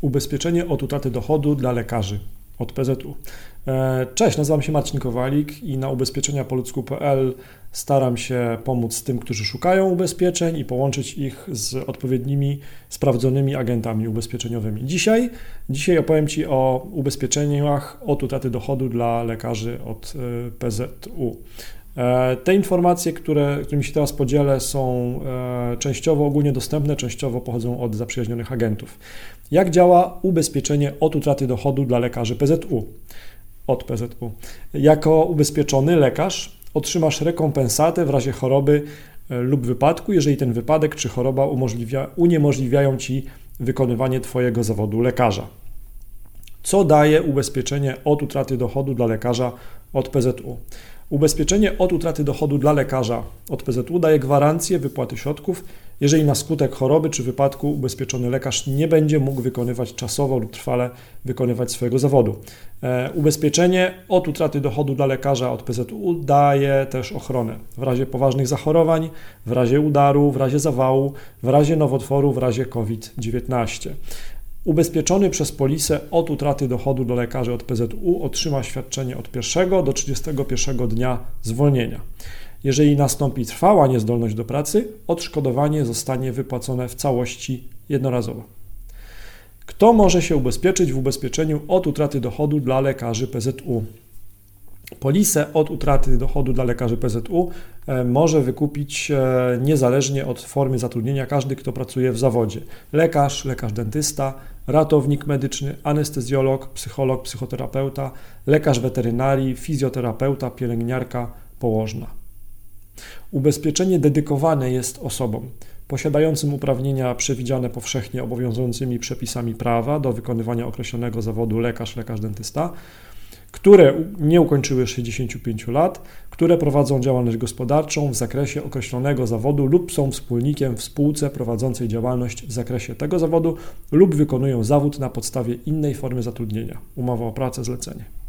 Ubezpieczenie od utraty dochodu dla lekarzy od PZU. E, cześć, nazywam się Marcin Kowalik i na ubezpieczeniapoludzku.pl staram się pomóc tym, którzy szukają ubezpieczeń i połączyć ich z odpowiednimi, sprawdzonymi agentami ubezpieczeniowymi. Dzisiaj, dzisiaj opowiem Ci o ubezpieczeniach od utraty dochodu dla lekarzy od e, PZU. E, te informacje, które, którymi się teraz podzielę, są częściowo ogólnie dostępne, częściowo pochodzą od zaprzyjaźnionych agentów. Jak działa ubezpieczenie od utraty dochodu dla lekarzy PZU? Od PZU. Jako ubezpieczony lekarz otrzymasz rekompensatę w razie choroby e, lub wypadku, jeżeli ten wypadek czy choroba umożliwia, uniemożliwiają ci wykonywanie Twojego zawodu lekarza. Co daje ubezpieczenie od utraty dochodu dla lekarza od PZU? Ubezpieczenie od utraty dochodu dla lekarza od PZU daje gwarancję wypłaty środków, jeżeli na skutek choroby czy wypadku ubezpieczony lekarz nie będzie mógł wykonywać czasowo lub trwale wykonywać swojego zawodu. E, ubezpieczenie od utraty dochodu dla lekarza od PZU daje też ochronę w razie poważnych zachorowań, w razie udaru, w razie zawału, w razie nowotworu, w razie COVID-19. Ubezpieczony przez polisę od utraty dochodu do lekarzy od PZU otrzyma świadczenie od 1 do 31 dnia zwolnienia. Jeżeli nastąpi trwała niezdolność do pracy, odszkodowanie zostanie wypłacone w całości jednorazowo. Kto może się ubezpieczyć w ubezpieczeniu od utraty dochodu dla lekarzy PZU? Polisę od utraty dochodu dla lekarzy PZU e, może wykupić e, niezależnie od formy zatrudnienia każdy, kto pracuje w zawodzie. Lekarz, lekarz dentysta, ratownik medyczny, anestezjolog, psycholog, psychoterapeuta, lekarz weterynarii, fizjoterapeuta, pielęgniarka, położna. Ubezpieczenie dedykowane jest osobom posiadającym uprawnienia przewidziane powszechnie obowiązującymi przepisami prawa do wykonywania określonego zawodu lekarz, lekarz dentysta które nie ukończyły 65 lat, które prowadzą działalność gospodarczą w zakresie określonego zawodu lub są wspólnikiem w spółce prowadzącej działalność w zakresie tego zawodu lub wykonują zawód na podstawie innej formy zatrudnienia umowa o pracę, zlecenie.